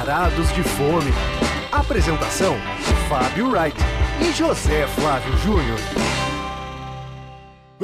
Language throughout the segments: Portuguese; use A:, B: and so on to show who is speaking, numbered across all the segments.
A: Varados de Fome. Apresentação: Fábio Wright e José Flávio Júnior.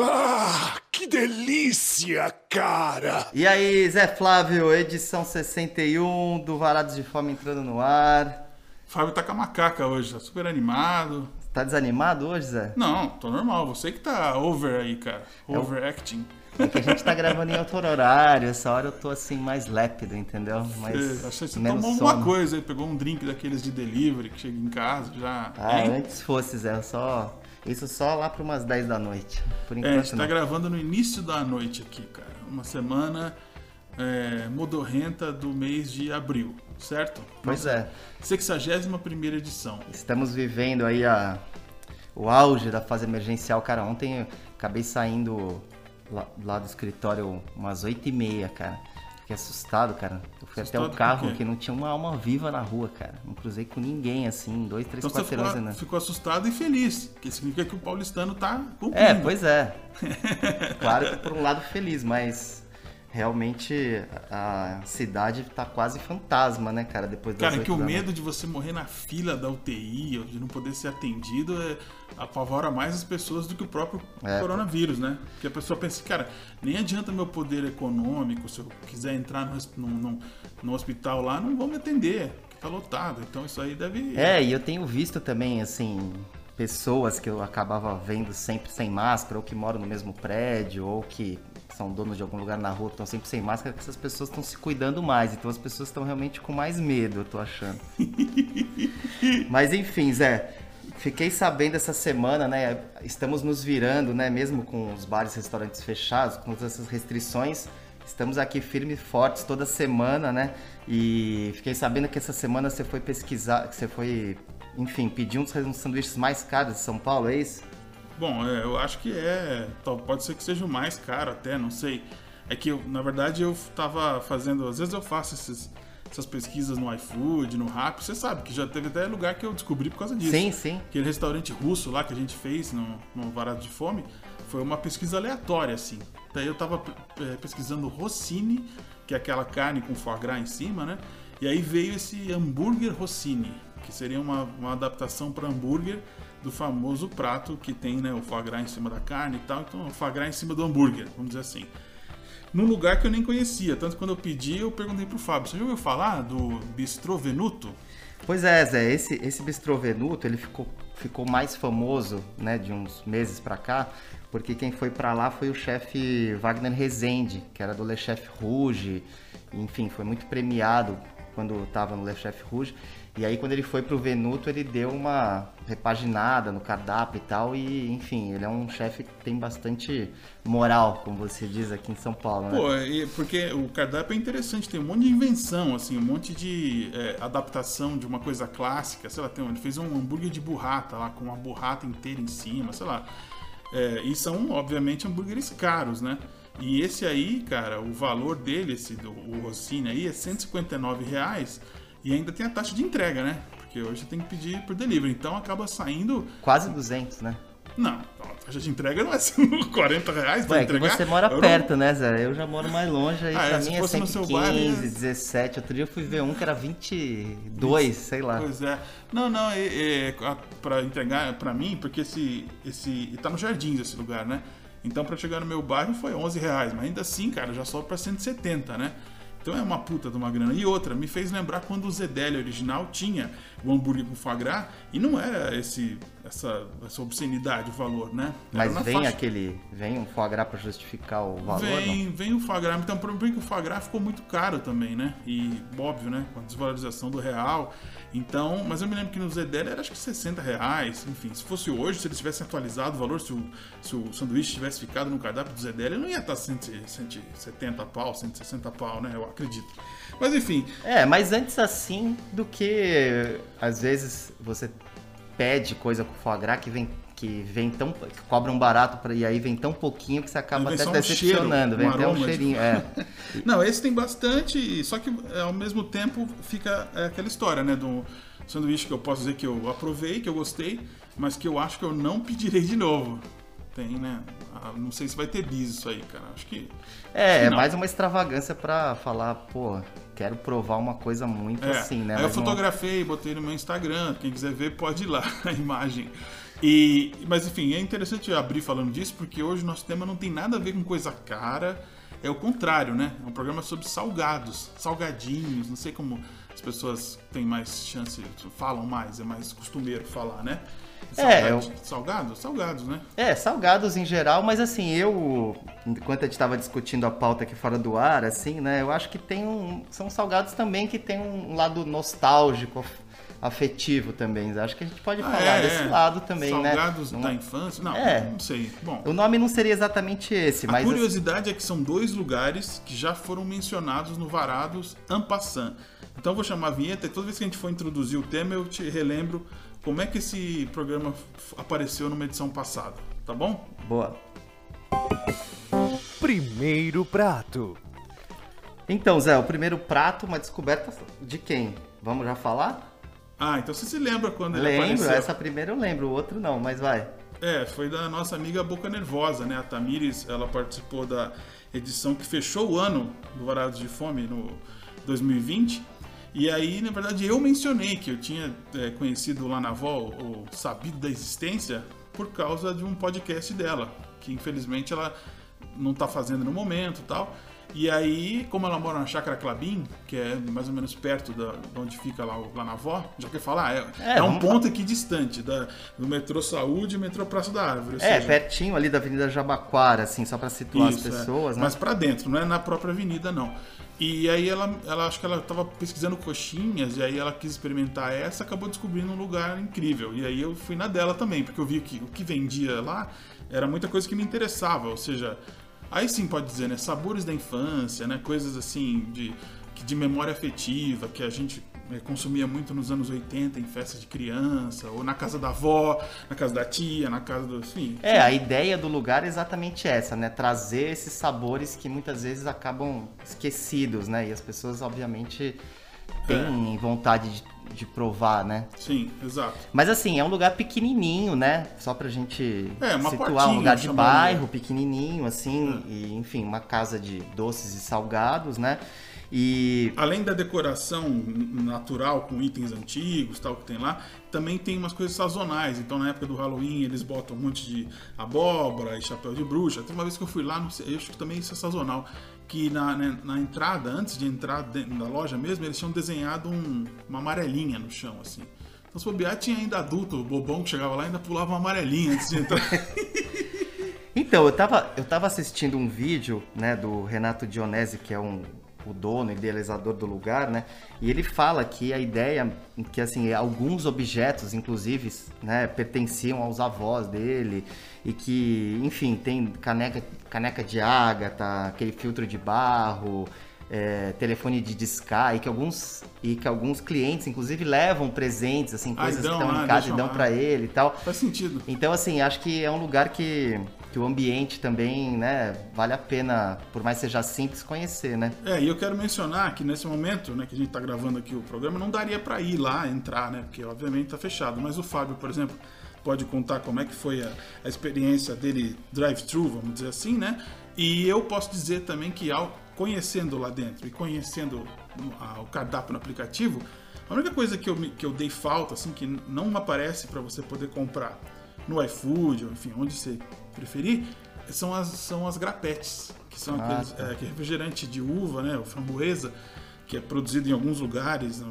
B: Ah, que delícia, cara!
C: E aí, Zé Flávio, edição 61 do Varados de Fome entrando no ar.
D: Fábio tá com a macaca hoje, tá super animado.
C: Tá desanimado hoje, Zé?
D: Não, tô normal. Você que tá over aí, cara.
C: É
D: Overacting.
C: É que a gente tá gravando em outro horário, essa hora eu tô assim mais lépido, entendeu? Mais
D: Você, achei que você tomou
C: sono.
D: alguma coisa aí, pegou um drink daqueles de delivery que chega em casa já.
C: Ah,
D: hein?
C: antes fosse, Zé, só... Isso só lá para umas 10 da noite. Por
D: É, a
C: enquanto
D: gente tá
C: não.
D: gravando no início da noite aqui, cara. Uma semana é, modorrenta do mês de abril, certo?
C: Pois é.
D: 61 primeira edição.
C: Estamos vivendo aí a, o auge da fase emergencial. Cara, ontem eu acabei saindo lá, lá do escritório umas 8 e meia, cara. Fiquei assustado, cara. Eu fui até
D: Assustado
C: o
D: por
C: carro que não tinha uma alma viva na rua, cara. Não cruzei com ninguém, assim, dois, três
D: Então
C: quarteirões
D: ficou,
C: ainda.
D: ficou assustado e feliz, que significa que o paulistano tá cumprindo.
C: É, pois é. claro que por um lado feliz, mas realmente a cidade tá quase fantasma, né, cara? Depois
D: Cara, que o medo de você morrer na fila da UTI, ou de não poder ser atendido, é, apavora mais as pessoas do que o próprio
C: É,
D: coronavírus, né? Porque a pessoa pensa, cara, nem adianta meu poder econômico, se eu quiser entrar no, no, no- no hospital lá, não vão me atender, que tá lotado. Então isso aí deve.
C: É, e eu tenho visto também, assim, pessoas que eu acabava vendo sempre sem máscara, ou que moram no mesmo prédio, ou que são donos de algum lugar na rua que estão sempre sem máscara, que essas pessoas estão se cuidando mais. Então as pessoas estão realmente com mais medo, eu tô achando. Mas enfim, Zé. Fiquei sabendo essa semana, né? Estamos nos virando, né? Mesmo com os bares e restaurantes fechados, com todas essas restrições, estamos aqui firmes e fortes toda semana, né? E fiquei sabendo que essa semana você foi pesquisar, que você foi, enfim, pedir um dos sanduíches mais caros de São Paulo, é isso?
D: Bom, é, eu acho que é. tal- Pode ser que seja o mais caro até, não sei. É que, eu, na verdade, eu tava fazendo. Às vezes eu faço esses- essas pesquisas no iFood, no Rappi. Você sabe que já teve até lugar que eu descobri por causa disso.
C: Sim, sim.
D: Aquele restaurante russo lá que a gente fez no, no Varado de Fome foi uma pesquisa aleatória, assim. Daí eu tava eh, pesquisando Rossini, que é aquela carne com foie gras em cima, né? E aí veio esse hambúrguer Rossini, que seria uma, uma adaptação para hambúrguer do famoso prato que tem né, o foie em cima da carne e tal. Então, o foie em cima do hambúrguer, vamos dizer assim. Num lugar que eu nem conhecia. Tanto quando eu pedi, eu perguntei pro Fábio, você já ouviu falar do Bistrô Venuto?
C: Pois é, Zé, esse, esse bistrô Venuto, ele ficou, ficou mais famoso, né, de uns meses pra cá, porque quem foi pra lá foi o chefe Wagner Rezende, que era do Le Chef Rouge, enfim, foi muito premiado quando tava no Le Chef Rouge, e aí quando ele foi pro Venuto, ele deu uma repaginada no cardápio e tal, e enfim, ele é um chefe que tem bastante moral, como você diz aqui em São Paulo, né?
D: Pô, porque o cardápio é interessante, tem um monte de invenção, assim, um monte de é, adaptação de uma coisa clássica, sei lá, tem, ele fez um hambúrguer de burrata lá, com uma burrata inteira em cima, sei lá. É, e são, obviamente, hambúrgueres caros, né? E esse aí, cara, o valor dele, esse do o Rossini aí, é 159 reais e ainda tem a taxa de entrega, né? Porque hoje você tem que pedir por delivery, então acaba saindo...
C: Quase 200, né?
D: Não, a taxa de entrega não é 40 reais pra
C: Ué, é
D: entregar.
C: você mora
D: Eu não-
C: perto, né, Zé? Eu já moro mais longe, aí
D: Ah, é,
C: pra
D: se
C: mim é
D: fosse no
C: 115,
D: seu bairro, ia-
C: 17. Outro dia eu fui ver um que era 22, sei lá.
D: Pois é. Não, não, é, é pra entregar pra mim, porque esse. esse tá no Jardins esse lugar, né? Então pra chegar no meu bairro foi 11 reais, mas ainda assim, cara, já sobe pra 170, né? Então é uma puta de uma grana. E outra, me fez lembrar quando o Zedeli original tinha o hambúrguer com gras e não era esse, essa, essa obscenidade o valor, né? Era
C: Mas vem
D: faixa-
C: aquele. Vem um foie gras pra justificar o valor, não?
D: Vem, vem o foie gras, então o problema é que o foie gras ficou muito caro também, né? E óbvio, né? Com a desvalorização do real. Então, mas eu me lembro que no Zedeli era acho que 60 reais. Enfim, se fosse hoje, se eles tivessem atualizado o valor, se o, se o sanduíche tivesse ficado no cardápio do Zedeli, não ia estar 100, 170 pau, 160 pau, né? Eu acredito. Mas enfim,
C: É, mas antes assim do que às vezes você pede coisa com foie gras que vem que vem tão que cobra um barato pra, e aí vem tão pouquinho que você acaba até
D: um
C: decepcionando,
D: cheiro,
C: vem
D: um
C: até um
D: de-
C: cheirinho, é.
D: Não, esse tem bastante, só que é, ao mesmo tempo fica é, aquela história, né? Do sanduíche que eu posso dizer que eu aprovei, que eu gostei, mas que eu acho que eu não pedirei de novo. Tem, né? Não sei se vai ter bis isso aí, cara. Acho que.
C: É,
D: acho que
C: é mais uma extravagância pra falar, pô, quero provar uma coisa muito
D: É,
C: assim, né?
D: Aí eu
C: não-
D: fotografei, botei no meu Instagram. Quem quiser ver, pode ir lá a imagem. E, mas enfim, é interessante eu abrir falando disso, porque hoje o nosso tema não tem nada a ver com coisa cara. É o contrário, né? É um programa sobre salgados, salgadinhos. Não sei como as pessoas têm mais chance, falam mais, é mais costumeiro falar, né?
C: É,
D: Salgadi- Salgados? Salgados, né?
C: É, salgados em geral, mas assim, eu, enquanto a gente tava discutindo a pauta aqui fora do ar, assim, né, eu acho que tem um, são salgados também que tem um lado nostálgico, afetivo também, acho que a gente pode
D: Ah,
C: falar
D: é,
C: desse
D: é.
C: lado também,
D: Salgados
C: né?
D: da
C: Não-
D: infância? Não,
C: É.
D: não sei. Bom,
C: O nome não seria exatamente esse,
D: A
C: mas...
D: curiosidade é que são dois lugares que já foram mencionados no Varados Ampassan. Então eu vou chamar a vinheta e toda vez que a gente for introduzir o tema eu te relembro como é que esse programa apareceu numa edição passada, tá bom?
C: Boa.
A: Primeiro prato.
C: Então, Zé, o primeiro prato, uma descoberta de quem? Vamos já falar?
D: Ah, então você se lembra quando ele
C: Lembro,
D: apareceu?
C: essa primeira eu lembro, o outro não, mas vai.
D: É, foi da nossa amiga Boca Nervosa, né? A Tamires, ela participou da edição que fechou o ano do Varados de Fome no 2020. E aí, na verdade, eu mencionei que eu tinha é, conhecido lá na avó, ou sabido da existência, por causa de um podcast dela, que infelizmente ela não tá fazendo no momento e tal. E aí, como ela mora na Chácara Clabim, que é mais ou menos perto da, de onde fica lá, o- lá na avó, já quer falar, é,
C: É,
D: é um ponto aqui distante da, do metrô Saúde e metrô Praça da Árvore.
C: É,
D: seja,
C: pertinho ali da Avenida Jabaquara, assim, só pra situar
D: isso,
C: as
D: é.
C: pessoas, né?
D: Mas pra dentro, não é na própria avenida, não. E aí ela, ela acho que ela tava pesquisando coxinhas, e aí ela quis experimentar essa, acabou descobrindo um lugar incrível. E aí eu fui na dela também, porque eu vi que o que vendia lá era muita coisa que me interessava, ou seja, aí sim pode dizer, né, sabores da infância, né, coisas assim de de memória afetiva, que a gente eh, consumia muito nos anos 80 em festas de criança, ou na casa da avó, na casa da tia, na casa do, enfim.
C: É, a ideia do lugar é exatamente essa, né? Trazer esses sabores que muitas vezes acabam esquecidos, né? E as pessoas, obviamente, têm vontade de, de provar, né?
D: Sim, exato.
C: Mas assim, é um lugar pequenininho, né? Só pra gente
D: É,
C: situar,
D: portinha,
C: um lugar de
D: chamaria.
C: bairro pequenininho, assim,
D: É.
C: e enfim, uma casa de doces e salgados, né? E
D: Além da decoração natural com itens antigos, tal que tem lá, também tem umas coisas sazonais. Então, na época do Halloween, eles botam um monte de abóbora e chapéu de bruxa. Tem uma vez que eu fui lá, não sei, eu acho que também isso é sazonal, que na, né, na entrada, antes de entrar dentro da loja mesmo, eles tinham desenhado um- uma amarelinha no chão, assim. Então, se bobear, tinha ainda adulto, bobão que chegava lá e ainda pulava uma amarelinha antes de entrar.
C: Então, eu tava, eu tava assistindo um vídeo, né, do Renato Dionese, que é um, o dono, idealizador do lugar, né, e ele fala que a ideia, que assim, alguns objetos, inclusive, né, pertenciam aos avós dele, e que, enfim, tem caneca, caneca de ágata, aquele filtro de barro, é, telefone de discar, e que alguns, e que alguns clientes, inclusive, levam presentes, assim,
D: Ah,
C: coisas
D: dão
C: que estão
D: lá,
C: em casa e dão pra ele e tal.
D: Faz sentido.
C: Então, assim, acho que é um lugar que, que o ambiente também, né, vale a pena, por mais seja simples, conhecer, né?
D: É, e eu quero mencionar que nesse momento, né, que a gente tá gravando aqui o programa, não daria para ir lá, entrar, né, porque obviamente tá fechado. Mas o Fábio, por exemplo, pode contar como é que foi a, a experiência dele drive-thru, vamos dizer assim, né? E eu posso dizer também que ao conhecendo lá dentro e conhecendo o cardápio no aplicativo, a única coisa que eu, que eu dei falta, assim, que não aparece para você poder comprar no iFood, ou enfim, onde você preferir, são as, são as grapetes, que são
C: Ah,
D: aqueles
C: tá.
D: é, que é refrigerante de uva, né, o framboesa, que é produzido em alguns lugares,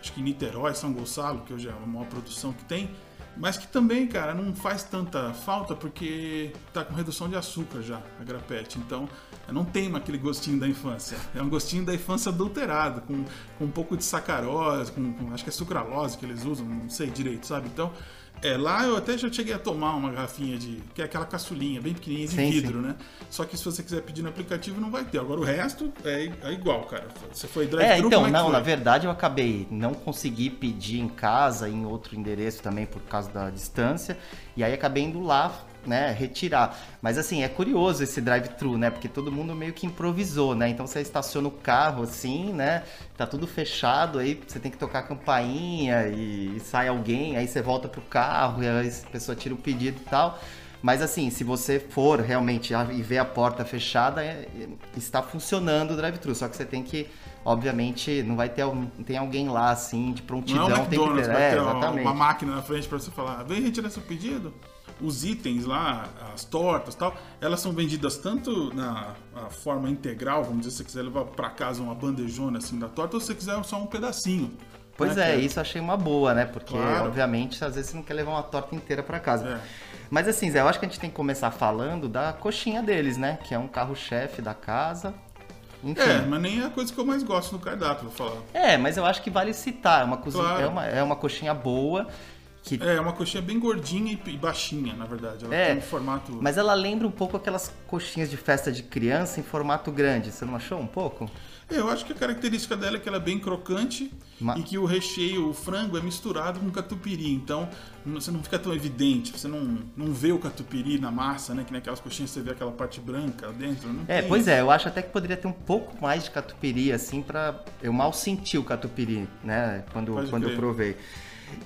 D: acho que em Niterói, São Gonçalo, que hoje é a maior produção que tem, mas que também, cara, não faz tanta falta porque tá com redução de açúcar já, a grapete. Então, não tem aquele gostinho da infância. É um gostinho da infância adulterado, com, com um pouco de sacarose, com, com- acho que é sucralose que eles usam, não sei direito, sabe? Então, é, lá eu até já cheguei a tomar uma garrafinha de. que é aquela caçulinha, bem pequenininha de
C: Sim,
D: vidro, né? Só que se você quiser pedir no aplicativo, não vai ter. Agora o resto é, é igual, cara. Você foi drive-thru,
C: É, então,
D: é
C: não,
D: foi?
C: na verdade eu acabei não consegui pedir em casa, em outro endereço também por causa da distância, e aí acabei indo lá, né, retirar. Mas assim, é curioso esse drive-thru, né, porque todo mundo meio que improvisou, né, então você estaciona o carro assim, né, tá tudo fechado, aí você tem que tocar a campainha e, sai alguém, aí você volta pro carro e aí a pessoa tira o pedido e tal. Mas assim, se você for realmente e ver a porta fechada, é- é- está funcionando o drive-thru. Só que você tem que, obviamente não vai ter um- tem alguém lá assim de
D: Não
C: prontidão,
D: é o
C: tem que
D: McDonald's,
C: ter,
D: vai
C: é,
D: ter uma- máquina na frente pra você falar, vem retirar seu pedido. Os itens lá, as tortas e tal, elas são vendidas tanto na forma integral, vamos dizer, se você quiser levar pra casa uma bandejona assim da torta, ou se você quiser só um pedacinho.
C: Pois
D: né,
C: é,
D: que
C: isso eu achei uma boa, né? Porque,
D: Claro.
C: obviamente, às vezes você não quer levar uma torta inteira pra casa.
D: É.
C: Mas assim, Zé, eu acho que a gente tem que começar falando da coxinha deles, né? Que é um carro-chefe da casa. Enfim.
D: É, mas nem é a coisa que eu mais gosto no cardápio, vou falar.
C: É, mas eu acho que vale citar. É uma, cozinha,
D: Claro.
C: é uma, é uma coxinha boa. Que,
D: É, uma coxinha bem gordinha e baixinha, na verdade. Ela
C: É,
D: tem um formato.
C: Mas ela lembra um pouco aquelas coxinhas de festa de criança em formato grande. Você não achou um pouco?
D: É, Eu acho que a característica dela é que ela é bem crocante
C: Ma-
D: e que o recheio, o frango, é misturado com catupiry. Então você não fica tão evidente, você não, não vê o catupiry na massa, né? Que naquelas coxinhas você vê aquela parte branca dentro. Não
C: É, pois
D: isso.
C: é, eu acho até que poderia ter um pouco mais de catupiry, assim, pra. Eu mal senti o catupiry, né? Quando,
D: Pode
C: quando eu provei.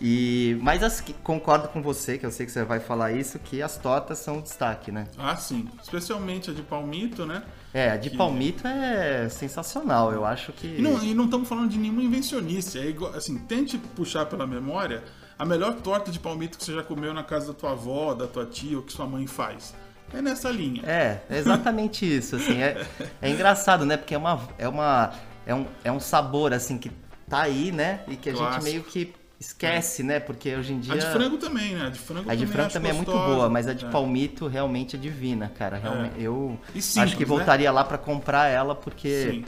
C: E, mas as concordo com você, que eu sei que você vai falar isso, que as tortas são o destaque, né?
D: Ah, sim. Especialmente a de palmito, né?
C: É, a de
D: Que-
C: palmito é sensacional, eu acho que.
D: E não, e não estamos falando de nenhuma invencionice. É igual, assim, tente puxar pela memória a melhor torta de palmito que você já comeu na casa da tua avó, da tua tia ou que sua mãe faz. É nessa linha.
C: É, é exatamente isso, assim, é, é engraçado, né? Porque é uma, é uma, é um, é um sabor, assim, que tá aí, né? E que a
D: Clássico.
C: gente meio que esquece, né? Porque hoje em dia...
D: A de frango também, né? A de frango
C: A de
D: também,
C: frango também é muito boa, mas a de
D: É.
C: palmito realmente é divina, cara. Realmente, Eu
D: E
C: acho
D: simples,
C: que
D: né?
C: voltaria lá pra comprar ela, porque...
D: Sim.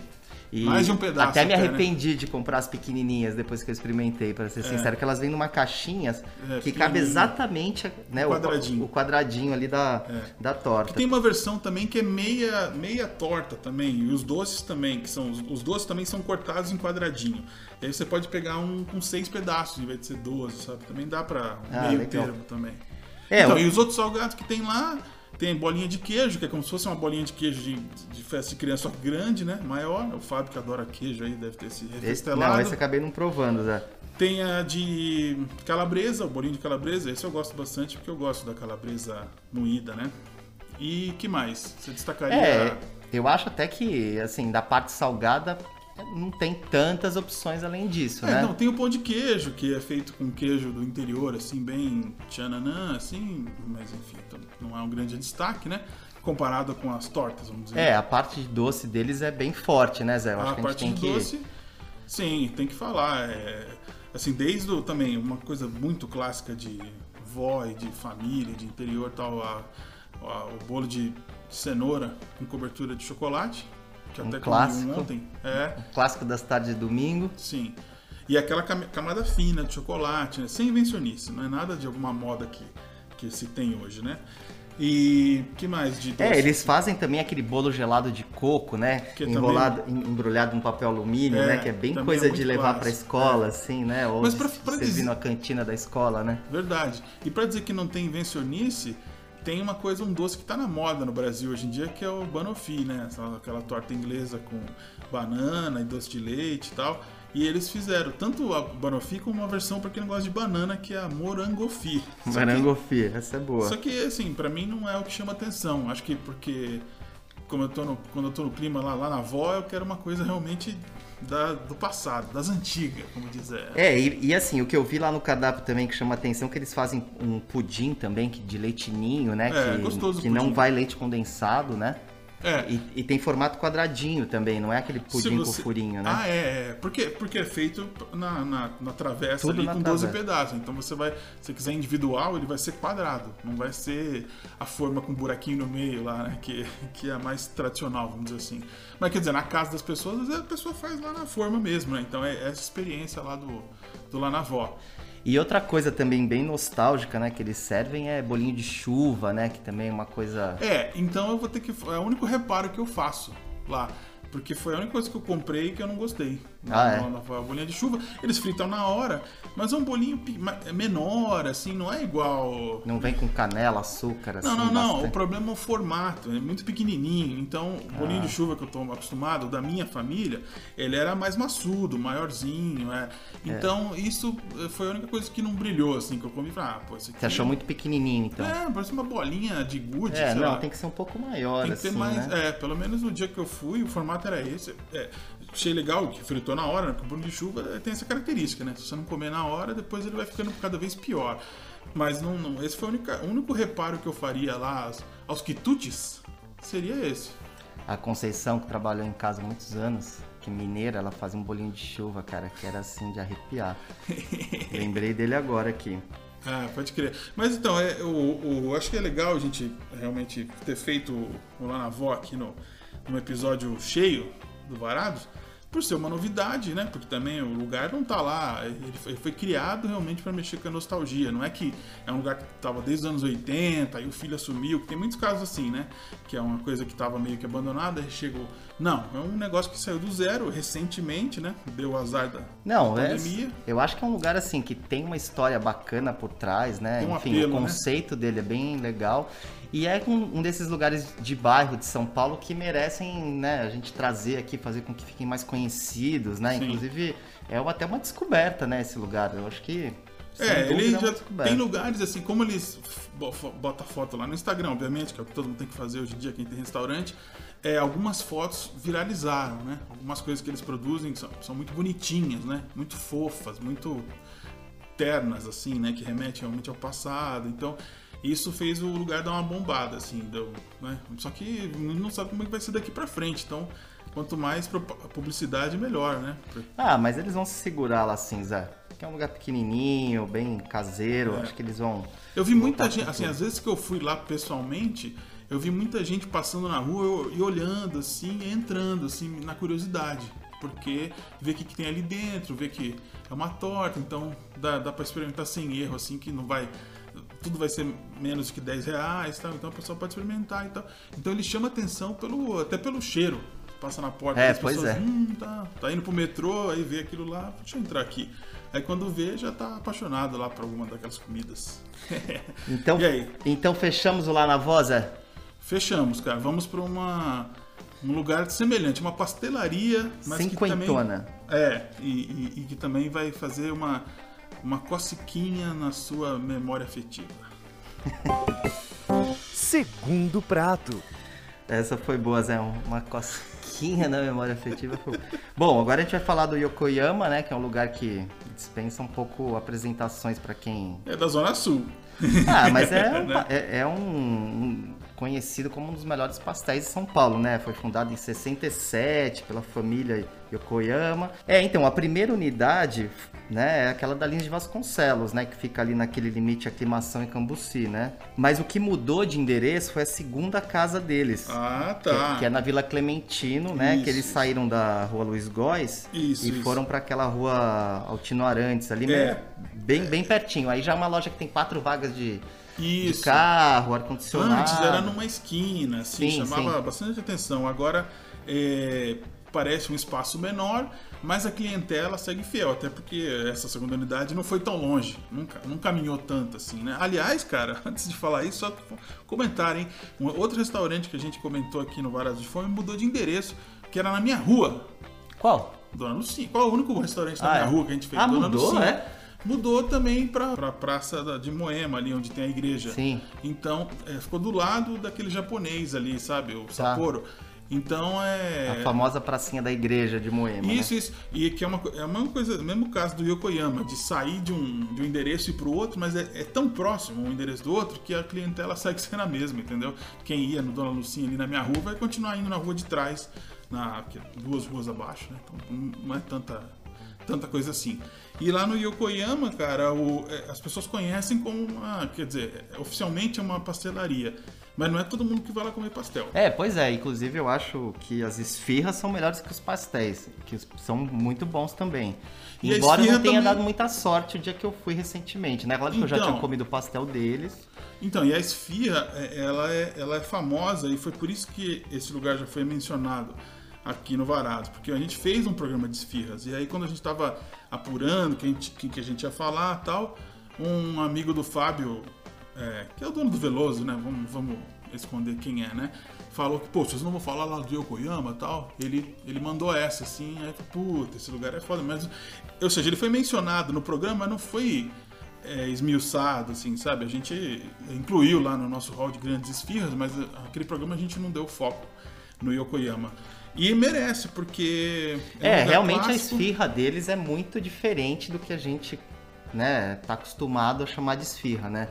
C: E
D: Mais de um pedaço
C: Até me
D: até, né?
C: arrependi de comprar as pequenininhas depois que eu experimentei, pra ser sincero, que elas vêm numa caixinha
D: É,
C: que cabe exatamente né,
D: O
C: o,
D: quadradinho.
C: o quadradinho ali da,
D: É.
C: da torta.
D: Tem uma versão também que é meia, meia torta também, e os doces também, que são os, doces também são cortados em quadradinho. E aí você pode pegar um com seis pedaços em vez de ser 12, sabe? Também dá pra um
C: Ah,
D: meio
C: legal.
D: termo também.
C: É,
D: então,
C: o-
D: e os outros salgados que tem lá, tem bolinha de queijo, que é como se fosse uma bolinha de queijo de, de festa de criança, só grande, né? Maior. O Fábio que adora queijo aí deve ter esse
C: Esse,
D: refestelado.
C: não, esse acabei não provando, Zé.
D: Tem a de calabresa, o bolinho de calabresa. Esse eu gosto bastante porque eu gosto da calabresa moída, né? E que mais? Você destacaria?
C: É, eu acho até que, assim, da parte salgada, não tem tantas opções além disso,
D: É,
C: né?
D: não, tem o pão de queijo, que é feito com queijo do interior, assim, bem tchananã, assim, mas enfim, então não é um grande destaque, né? Comparado com as tortas, vamos dizer.
C: É, a parte de doce deles é bem forte, né, Zé? Eu acho
D: a
C: que a gente
D: parte
C: tem
D: de
C: que.
D: doce, sim, tem que falar. É, assim, desde o, também uma coisa muito clássica de vó e de família, de interior tal, a- a- o bolo de cenoura com cobertura de chocolate, que
C: Um
D: até
C: clássico.
D: um ontem. É,
C: Clássico das tardes de domingo.
D: sim. E aquela cam- camada fina de chocolate, né? sem invencionice, não é nada de alguma moda que, que se tem hoje, né? E que mais de doce?
C: É, eles fazem também aquele bolo gelado de coco, né?
D: Que
C: Enrolado, em- embrulhado em papel alumínio,
D: É,
C: né? Que é bem
D: também
C: coisa
D: é
C: de levar pra
D: clássico,
C: escola,
D: é.
C: assim, né? Ou
D: Mas pra- pra
C: servir
D: dizer-
C: na cantina da escola, né?
D: Verdade. E pra dizer que não tem invencionice, tem uma coisa, um doce que tá na moda no Brasil hoje em dia, que é o banoffee, né? Aquela torta inglesa com banana e doce de leite e tal. E eles fizeram tanto a banoffee como uma versão pra quem não gosta de banana, que é a que-
C: Morangofi, essa é boa.
D: Só que, assim, pra mim não é o que chama atenção. Acho que porque, como eu tô no, quando eu tô no clima lá, lá na avó, eu quero uma coisa realmente da- do passado, das antigas, como dizer.
C: É, e, e assim, o que eu vi lá no cardápio também que chama atenção é que eles fazem um pudim também que de leitinho, né?
D: É,
C: que
D: gostoso
C: que não
D: pudim.
C: vai leite condensado, né?
D: É.
C: E, e tem formato quadradinho também, não é aquele pudim com
D: você-
C: furinho, né?
D: Ah, é, é. Porque, porque é feito na, na, na travessa
C: Tudo
D: ali
C: na
D: com 12
C: travessa.
D: pedaços. Então você vai, se você quiser individual, ele vai ser quadrado. Não vai ser a forma com buraquinho no meio lá, né? Que, que é a mais tradicional, vamos dizer assim. Mas quer dizer, na casa das pessoas, às vezes a pessoa faz lá na forma mesmo, né? Então é essa experiência lá do, do lá na avó.
C: E outra coisa também bem nostálgica, né, que eles servem é bolinho de chuva, né, que também é uma coisa...
D: É, então eu vou ter que. É o único reparo que eu faço lá. Porque foi a única coisa que eu comprei que eu não gostei.
C: Ah, é?
D: Na- na bolinha de chuva. Eles fritam na hora, mas é um bolinho é menor, assim, não é igual.
C: Não vem com canela, açúcar, assim,
D: Não, não, não.
C: bastante.
D: O problema é o formato. É muito pequenininho. Então, o bolinho
C: Ah.
D: de chuva que eu tô acostumado, da minha família, ele era mais maçudo, maiorzinho. É. Então, isso eh, foi a única coisa que não brilhou, assim, que eu comi. Ah, pô, isso aqui.
C: Você achou muito pequenininho, então?
D: É, parece uma bolinha de gude,
C: É, não,
D: lá.
C: tem que ser um pouco maior,
D: Tem que ter
C: assim,
D: mais.
C: né?
D: É, pelo menos no dia que eu fui, o formato era esse. É, achei legal que fritou na hora, né? porque o bolo de chuva tem essa característica, né? Se você não comer na hora, depois ele vai ficando cada vez pior. Mas não, não esse foi o único, o único reparo que eu faria lá aos, aos quitutes, seria esse.
C: A Conceição, que trabalhou em casa há muitos anos, que mineira, ela fazia um bolinho de chuva, cara, que era assim de arrepiar. Lembrei dele agora aqui.
D: Ah, pode crer. Mas então, é, o, o, acho que é legal a gente realmente ter feito o Lá na Vó aqui no, no episódio cheio do Varados, por ser uma novidade, né? Porque também o lugar não tá lá, ele foi, criado realmente para mexer com a nostalgia. Não é que é um lugar que tava desde os anos 80 e o filho assumiu, que tem muitos casos assim, né? Que é uma coisa que tava meio que abandonada e chegou. Não, é um negócio que saiu do zero recentemente, né? Deu o azar da,
C: Não,
D: da
C: é,
D: pandemia.
C: eu acho que é um lugar assim que tem uma história bacana por trás, né?
D: Um
C: Enfim,
D: apelo,
C: o
D: né?
C: conceito dele é bem legal. E é um, um desses lugares de bairro de São Paulo que merecem, né, a gente trazer aqui, fazer com que fiquem mais conhecidos, né?
D: Sim.
C: Inclusive, é uma- até uma descoberta, né, esse lugar. Eu acho que.
D: É, ele
C: uma
D: já
C: descoberta.
D: tem lugares assim, como eles bo- fo- botam foto lá no Instagram, obviamente, que é o que todo mundo tem que fazer hoje em dia, quem tem restaurante. É, algumas fotos viralizaram, né? Algumas coisas que eles produzem são, são muito bonitinhas, né? Muito fofas, muito ternas, assim, né? Que remetem realmente ao passado. Então, isso fez o lugar dar uma bombada, assim, deu, né? Só que não sabe como é que vai ser daqui pra frente. Então, quanto mais publicidade, melhor, né?
C: Ah, mas eles vão se segurar lá assim, Zé. Que é um lugar pequenininho, bem caseiro.
D: É.
C: Acho que eles vão.
D: Eu vi muita gente, assim, às vezes que eu fui lá pessoalmente, eu vi muita gente passando na rua e olhando, assim, entrando, assim, na curiosidade. Porque vê o que, que tem ali dentro, vê que é uma torta, então dá, dá pra experimentar sem erro, assim, que não vai. Tudo vai ser menos que 10 reais, tal, então a pessoa pode experimentar e tal. Então ele chama atenção pelo, até pelo cheiro. Passa na porta
C: É,
D: das
C: pois
D: pessoas,
C: é.
D: hum, tá, tá indo pro metrô, aí vê aquilo lá, deixa eu entrar aqui. Aí quando vê, já tá apaixonado lá por alguma daquelas comidas.
C: Então,
D: E aí?
C: então fechamos o lá na voz, Zé?
D: Fechamos, cara. Vamos para uma um lugar semelhante, uma pastelaria, mas que também
C: Cinquentona.
D: é e, e- e que também vai fazer uma uma cociquinha na sua memória afetiva.
A: Segundo prato.
C: Essa foi boa, Zé. Uma cosquinha na memória afetiva. Foi... Bom, agora a gente vai falar do Yokoyama, né? Que é um lugar que dispensa um pouco apresentações pra quem.
D: É da Zona Sul.
C: Ah, mas é, um,
D: Né?
C: é, é um- um conhecido como um dos melhores pastéis de São Paulo, né? Foi fundado em 67 pela família Yokoyama. É, então, a primeira unidade, né, é aquela da linha de Vasconcelos, né, que fica ali naquele limite aclimação em Cambuci, né? Mas o que mudou de endereço foi a segunda casa deles.
D: Ah,
C: Que,
D: tá.
C: que é na Vila Clementino, né?
D: Isso,
C: que eles saíram da rua Luiz Góes
D: Isso,
C: e
D: isso.
C: foram para aquela rua Altino Arantes, ali
D: É.
C: bem, bem pertinho. Aí já é uma loja que tem quatro vagas de, de
D: Isso.
C: carro, ar-condicionado.
D: Antes era numa esquina, assim,
C: Sim,
D: chamava
C: sim.
D: bastante atenção. Agora é, parece um espaço menor, mas a clientela segue fiel, até porque essa segunda unidade não foi tão longe, nunca, não caminhou tanto assim, né? Aliás, cara, antes de falar isso, só comentar, hein? Um outro restaurante que a gente comentou aqui no Varas de Fome mudou de endereço, que era na minha rua,
C: Qual?
D: Dona Lucinha. Qual é o único restaurante da
C: Ah,
D: minha
C: é?
D: rua que a gente fez?
C: Ah,
D: Dona
C: mudou,
D: Lucinha.
C: é?
D: Mudou também pra, pra Praça de Moema, ali onde tem a igreja.
C: Sim.
D: Então, é, ficou do lado daquele japonês ali, sabe? O
C: Tá.
D: Então, é...
C: A famosa pracinha da igreja de Moema. né?
D: Isso, isso. E que é uma, é a mesma coisa, o mesmo caso do Yokoyama, de sair de um, de um endereço e ir pro outro, mas é, é tão próximo um endereço do outro que a clientela segue sendo a mesma, entendeu? Quem ia no Dona Lucinha ali na minha rua vai continuar indo na rua de trás, na, é duas ruas abaixo, né? Então não- não é tanta, tanta coisa assim. E lá no Yokoyama, cara, o- é, as pessoas conhecem como uma. Quer dizer, é, oficialmente é uma pastelaria. Mas não é todo mundo que vai lá comer pastel.
C: É, pois é. Inclusive eu acho que as esfirras são melhores que os pastéis, que são muito bons também.
D: E
C: Embora eu não tenha
D: também-
C: dado muita sorte o dia que eu fui recentemente, né? Claro que eu já
D: Então.
C: tinha comido o pastel deles.
D: Então, e a esfirra, é, ela é, ela é famosa e foi por isso que esse lugar já foi mencionado aqui no Varados, porque a gente fez um programa de esfirras, e aí quando a gente estava apurando quem que, que a gente ia falar tal, um amigo do Fábio, é, que é o dono do Veloso, né, vamos, vamos esconder quem é, né, falou que, pô, vocês não vão falar lá do Yokoyama e tal, ele, ele mandou essa, assim, aí puta, esse lugar é foda, mas, ou seja, ele foi mencionado no programa, mas não foi é, esmiuçado, assim, sabe? A gente incluiu lá no nosso hall de grandes esfirras, mas aquele programa a gente não deu foco. no Yokoyama. E merece, porque.
C: É,
D: lugar
C: realmente a
D: clássico.
C: esfirra deles é muito diferente do que a gente, né, tá acostumado a chamar de esfirra, né?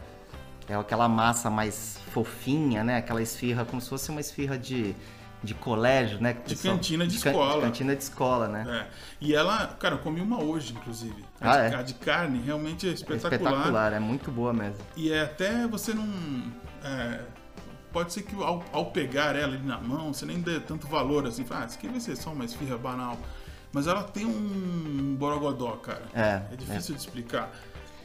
C: É aquela massa mais fofinha, né? Aquela esfirra como se fosse uma esfirra de, de colégio, né?
D: De cantina de
C: can-
D: escola.
C: Cantina de escola, né?
D: É. E ela, cara, eu comi uma hoje, inclusive. A,
C: Ah,
D: de,
C: é?
D: a de carne realmente é
C: É
D: espetacular.
C: espetacular, é muito boa mesmo.
D: E é até você não. é, pode ser que ao, ao pegar ela ali na mão, você nem dê tanto valor assim. Fala, ah, isso aqui vai ser só uma esfirra banal. Mas ela tem um borogodó, cara.
C: É,
D: É difícil de explicar.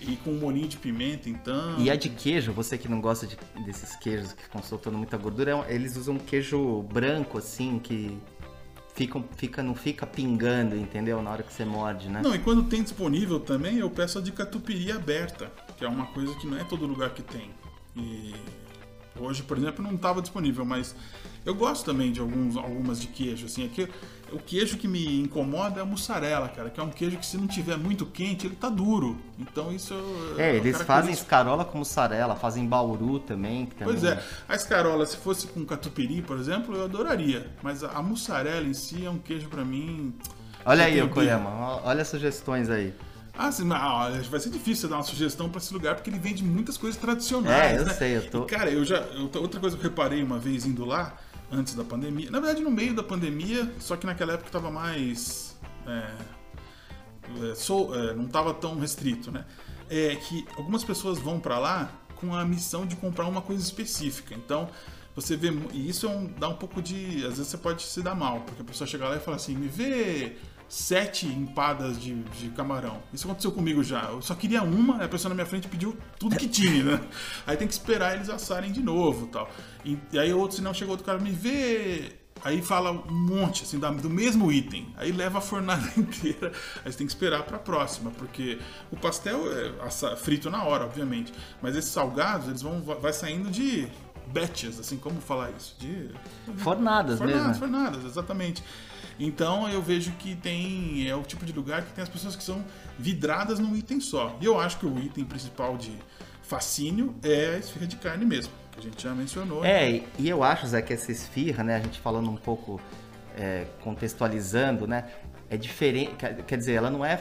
D: E com um molinho de pimenta, então.
C: E a de queijo, você que não gosta de- desses queijos que ficam soltando muita gordura, é eles usam um queijo branco, assim, que fica, fica, não fica pingando, entendeu? Na hora que você morde, né?
D: Não, e quando tem disponível também, eu peço a de catupiry aberta, que é uma coisa que não é todo lugar que tem. E hoje, por exemplo, não estava disponível, mas eu gosto também de alguns, algumas de queijo. Assim, aqui, o queijo que me incomoda é a mussarela, cara, que é um queijo que se não tiver muito quente, ele tá duro. Então isso
C: É,
D: uma
C: eles fazem escarola com mussarela, fazem bauru também. Que também
D: Pois é, a escarola, se fosse com catupiry, por exemplo, eu adoraria. Mas a, a mussarela em si é um queijo pra mim.
C: Olha aí, ó- olha as sugestões aí.
D: Ah, sim, mas, vai ser difícil dar uma sugestão pra esse lugar, porque ele vende muitas coisas tradicionais.
C: É, eu
D: né?
C: sei, eu tô-
D: E, cara, eu já. eu- outra coisa que eu reparei uma vez indo lá, antes da pandemia. Na verdade, no meio da pandemia, só que naquela época tava mais. é, é, sou- é, não tava tão restrito, né? É que algumas pessoas vão pra lá com a missão de comprar uma coisa específica. Então. Você vê, e isso é um- dá um pouco de. Às vezes você pode se dar mal, porque a pessoa chega lá e fala assim: me vê sete empadas de, de camarão. Isso aconteceu comigo já. Eu só queria uma, a pessoa na minha frente pediu tudo que tinha, né? Aí tem que esperar eles assarem de novo tal. E, e aí outro, se não chegou outro cara, me vê. Aí fala um monte, assim, do mesmo item. Aí leva a fornada inteira. Aí você tem que esperar pra próxima, porque o pastel é frito na hora, obviamente. Mas esses salgados, eles vão vai saindo de batches, assim, como falar isso? De
C: Fornadas mesmo.
D: Fornadas,
C: né?
D: fornadas, exatamente. Então eu vejo que tem. É o tipo de lugar que tem as pessoas que são vidradas num item só. E eu acho que o item principal de fascínio é a esfirra de carne mesmo, que a gente já mencionou.
C: É, e- e eu acho, Zé, que essa esfirra, né, a gente falando um pouco, é, contextualizando, né, é diferente, quer dizer, ela não é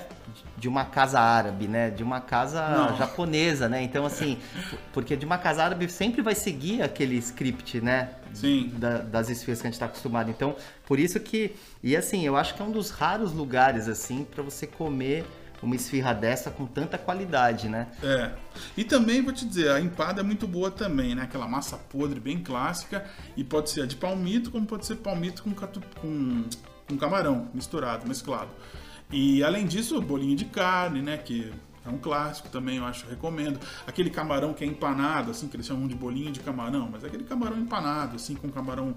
C: de uma casa árabe, né, de uma casa
D: Não.
C: japonesa, né, então assim, porque de uma casa árabe sempre vai seguir aquele script, né,
D: Sim.
C: da- das esfirras que a gente está acostumado, então, por isso que, e assim, eu acho que é um dos raros lugares, assim, para você comer uma esfirra dessa com tanta qualidade, né,
D: É. E também vou te dizer, a empada é muito boa também, né? Aquela massa podre bem clássica. E pode ser a de palmito, como pode ser palmito com, catu... com... com camarão misturado, mesclado. E além disso, bolinho de carne, né? Que é um clássico também, eu acho, recomendo. Aquele camarão que é empanado, assim, que eles chamam de bolinho de camarão, mas é aquele camarão empanado, assim, com camarão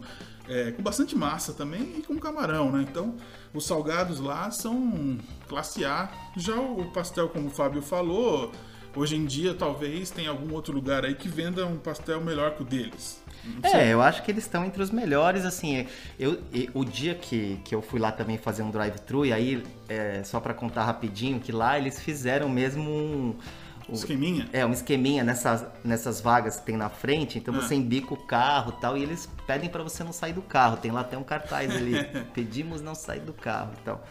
D: é, com bastante massa também e com camarão, né? Então, os salgados lá são classe A. Já o pastel, como o Fábio falou, hoje em dia talvez tenha algum outro lugar aí que venda um pastel melhor que o deles.
C: É, eu acho que eles estão entre os melhores, assim, eu, e- o dia que, que eu fui lá também fazer um drive-thru, e aí, é, só pra contar rapidinho, que lá eles fizeram mesmo um... um-
D: Esqueminha?
C: é, um esqueminha nessas, nessas vagas que tem na frente, então
D: Ah.
C: você embica o carro e tal, e eles pedem pra você não sair do carro, tem lá até um cartaz ali, pedimos não sair do carro e tal.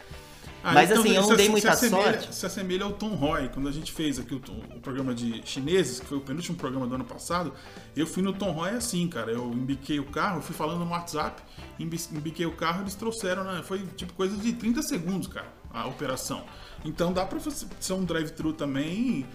D: Ah,
C: Mas
D: então
C: assim, eu não dei muita
D: se
C: sorte.
D: Se assemelha ao Tom Roy, quando a gente fez aqui o, o programa de chineses, que foi o penúltimo programa do ano passado, eu fui no Tom Roy assim, cara. Eu embiquei o carro, fui falando no WhatsApp, embi- embiquei o carro, eles trouxeram, né? Foi tipo coisa de 30 segundos, cara, a operação. Então dá pra ser um drive-thru também,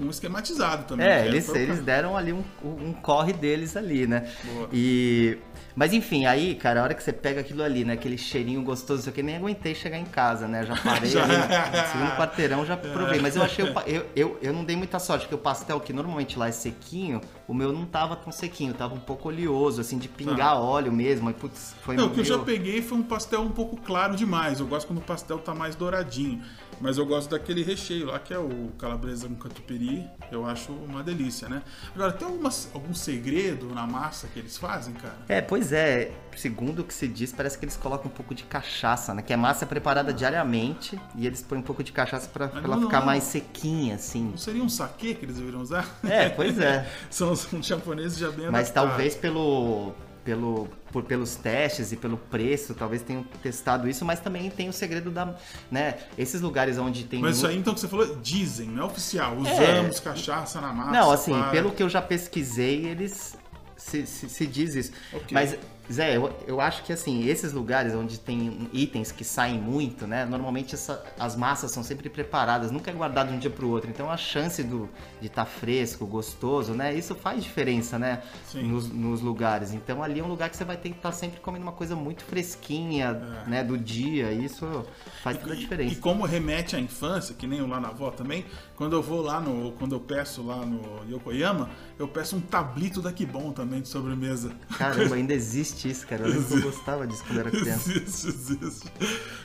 D: um esquematizado também.
C: É,
D: que
C: eles, eles deram ali um, um corre deles ali, né?
D: Boa.
C: E. Mas enfim, aí, cara, a hora que você pega aquilo ali, né? Aquele cheirinho gostoso, aqui, nem aguentei chegar em casa, né? Já parei
D: Já.
C: ali, no segundo quarteirão, já provei. Mas eu achei. o Eu, eu, eu não dei muita sorte, porque o pastel, que normalmente lá é sequinho, o meu não tava tão sequinho, tava um pouco oleoso, assim, de pingar óleo mesmo. Aí, putz, foi
D: Não, o que eu já
C: meio-
D: peguei foi um pastel um pouco claro demais. Eu gosto quando o pastel tá mais douradinho. Mas eu gosto daquele recheio lá, que é o calabresa com catupiry. Eu acho uma delícia, né? Agora, tem algum segredo na massa que eles fazem, cara?
C: É, pois é. Segundo o que se diz, parece que eles colocam um pouco de cachaça, né? Que a massa é preparada diariamente e eles põem um pouco de cachaça pra, pra
D: Mas
C: ela
D: não,
C: ficar
D: não.
C: mais sequinha, assim.
D: Não seria um saquê que eles deveriam usar?
C: É, pois é.
D: São os japoneses já bem
C: Mas
D: adaptados.
C: talvez pelo, pelo, por, pelos testes e pelo preço, talvez tenham testado isso, mas também tem o segredo da, né, esses lugares onde tem...
D: Mas isso aí, então, que você falou, dizem, não é oficial. Usamos cachaça na massa.
C: Não, assim,
D: para-
C: pelo que eu já pesquisei, eles se, se, se diz isso.
D: Ok.
C: Mas, Zé, eu, eu acho que assim, esses lugares onde tem itens que saem muito, né? Normalmente essa- as massas são sempre preparadas, nunca é guardado de um dia pro outro. Então a chance do, de estar fresco, gostoso, né? Isso faz diferença, né?
D: Sim.
C: Nos, nos lugares. Então ali é um lugar que você vai ter que estar sempre comendo uma coisa muito fresquinha,
D: É.
C: né? Do dia. Isso faz toda a
D: E-
C: diferença.
D: E, como remete à infância, que nem o lá na avó também, quando eu vou lá no. Quando eu peço lá no Yokoyama, eu peço um tablito da Kibon também de sobremesa.
C: Caramba, ainda existe isso, cara. Eu lembro que eu gostava disso quando era criança.
D: Existe, existe.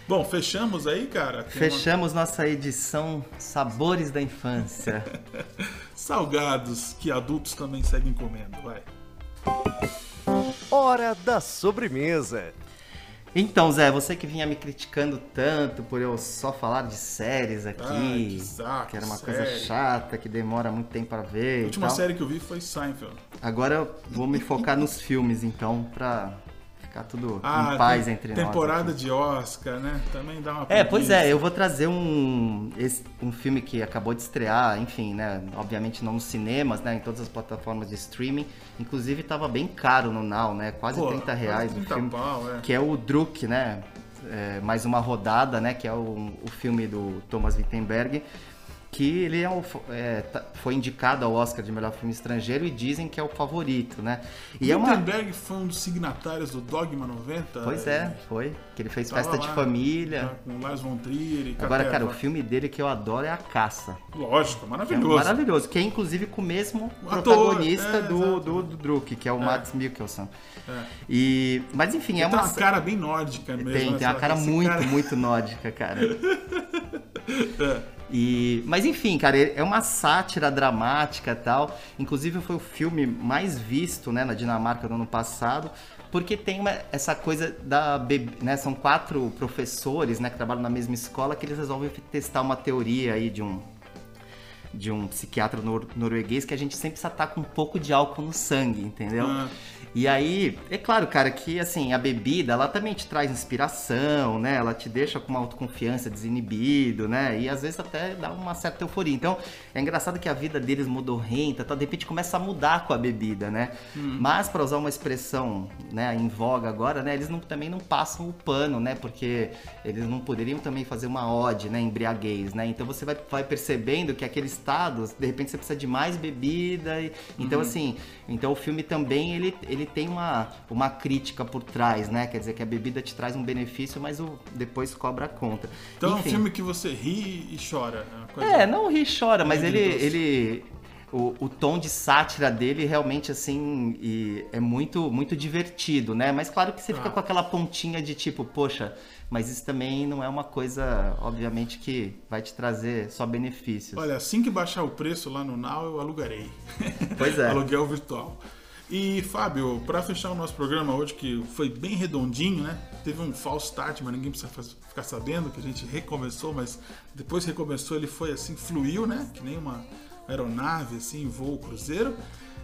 D: Bom, fechamos aí, cara. Tem uma-
C: Fechamos nossa edição Sabores da Infância.
D: Salgados que adultos também seguem comendo, vai.
A: Hora da sobremesa.
C: Então, Zé, você que vinha me criticando tanto por eu só falar de séries aqui,
D: Ai, que saco,
C: que era uma coisa
D: série.
C: chata, que demora muito tempo pra ver.
D: A
C: e
D: última
C: tal.
D: série que eu vi foi Seinfeld.
C: Agora eu vou me focar nos filmes, então, pra ficar tudo
D: Ah,
C: em paz
D: tem-
C: entre nós.
D: temporada de Oscar, né? Também dá uma
C: É, pois
D: preguiça.
C: é, eu vou trazer um, esse- um filme que acabou de estrear, enfim, né? Obviamente não nos cinemas, né? Em todas as plataformas de streaming. Inclusive tava bem caro no Now, né? Quase
D: Pô,
C: 30 reais
D: quase
C: o
D: 30
C: filme.
D: pau, é.
C: Que é o Druk, né? É, mais uma rodada, né? Que é o, o filme do Thomas Wittenberg. Que ele é o, é, tá- foi indicado ao Oscar de melhor filme estrangeiro e dizem que é o favorito, né? E é uma.
D: Gutenberg foi um dos signatários do Dogma 90.
C: Pois é, foi. Que ele fez
D: Tava
C: festa de
D: lá,
C: família.
D: já Com Lars von Trier e
C: Agora, cara, o filme dele que eu adoro é A Caça.
D: Lógico,
C: Que é
D: maravilhoso.
C: maravilhoso, que é inclusive com o mesmo
D: O
C: protagonista
D: é,
C: do, do, do Druk, que é o Mads Mikkelsen.
D: É.
C: E, mas enfim, é
D: Ele tem
C: uma.
D: uma cara bem nórdica mesmo.
C: tem,
D: né?
C: tem uma cara muito,
D: cara-
C: muito nórdica, cara.
D: É.
C: E, mas enfim, cara, é uma sátira dramática tal. Inclusive foi o filme mais visto, né, na Dinamarca no ano passado, porque tem uma- essa coisa da né, são quatro professores, né, que trabalham na mesma escola que eles resolvem testar uma teoria aí de um de um psiquiatra nor- norueguês que a gente sempre estar com um pouco de álcool no sangue, entendeu?
D: Ah.
C: E aí, é claro, cara, que assim, a bebida, ela também te traz inspiração, né? Ela te deixa com uma autoconfiança desinibido, né? E às vezes até dá uma certa euforia. Então, é engraçado que a vida deles modorrenta, tá? de repente começa a mudar com a bebida, né? Mas, para usar uma expressão, né, em voga agora, né, eles não, também não passam o pano, né? Porque eles não poderiam também fazer uma ode, né, embriaguez, né? Então você vai, vai percebendo que aquele estado, de repente você precisa de mais bebida. E, então, assim, então o filme também ele, ele tem uma, uma crítica por trás, né? Quer dizer que a bebida te traz um benefício, mas o, depois cobra a conta.
D: Então é um
C: Enfim.
D: filme que você ri e chora. É,
C: É, não ri e chora, mas ele.
D: ele
C: ele o, o tom de sátira dele realmente, assim, e é muito, muito divertido, né? Mas claro que você fica
D: Ah.
C: com aquela pontinha de tipo, poxa, mas isso também não é uma coisa, obviamente, que vai te trazer só benefícios.
D: Olha, assim que baixar o preço lá no Now, eu alugarei.
C: Pois é.
D: Aluguel virtual. E, Fábio, para fechar o nosso programa hoje, que foi bem redondinho, né? Teve um false start, mas ninguém precisa ficar sabendo que a gente recomeçou, mas depois que recomeçou ele foi assim, fluiu, né? Que nem uma aeronave, assim, voo cruzeiro.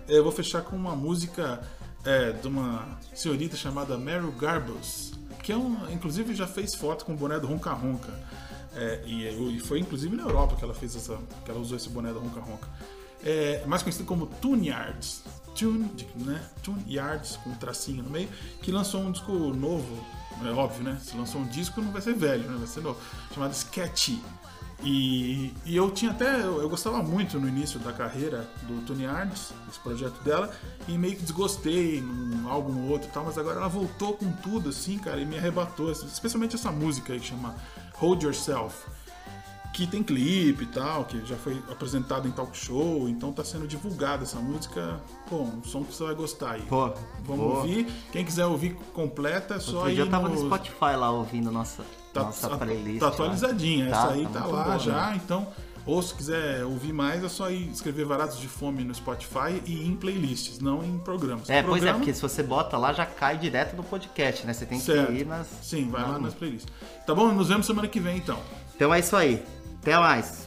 D: Eu vou fechar com uma música é, de uma senhorita chamada Meryl Garbus, que é um, inclusive já fez foto com o boné do Ronca Ronca. É, e, e foi inclusive na Europa que ela fez essa, que ela usou esse boné do Ronca Ronca. É, mais conhecido como Tune Yards. Tune, né? Tune Yards, com um tracinho no meio, que lançou um disco novo, é óbvio, né? Se lançou um disco não vai ser velho, né? Vai ser novo, chamado Sketchy. E, e eu tinha até, eu, eu gostava muito no início da carreira do Tony Yards, esse projeto dela, e meio que desgostei num álbum ou outro e tal, mas agora ela voltou com tudo assim, cara, e me arrebatou, especialmente essa música aí que chama Hold Yourself, que tem clipe e tal, que já foi apresentado em talk show, então tá sendo divulgada essa música, pô, um som que você vai gostar aí.
C: Pô,
D: Vamos ouvir, quem quiser ouvir completa, é só
C: Outro
D: ir
C: dia eu tava no Spotify lá ouvindo nossa,
D: tá,
C: nossa
D: tá-
C: playlist.
D: tá atualizadinha.
C: Tá,
D: Essa aí
C: tá
D: tá, lá
C: boa,
D: já,
C: né?
D: então. Ou se quiser ouvir mais, é só ir escrever Varados de Fome no Spotify e em playlists, não em programas.
C: É, pois é,
D: Programa,
C: porque se você bota lá, já cai direto no podcast, né? Você tem
D: certo.
C: que ir nas.
D: Sim, vai lá
C: nas
D: playlists. Tá bom? Nos vemos semana que vem, então.
C: Então é isso aí. Até mais.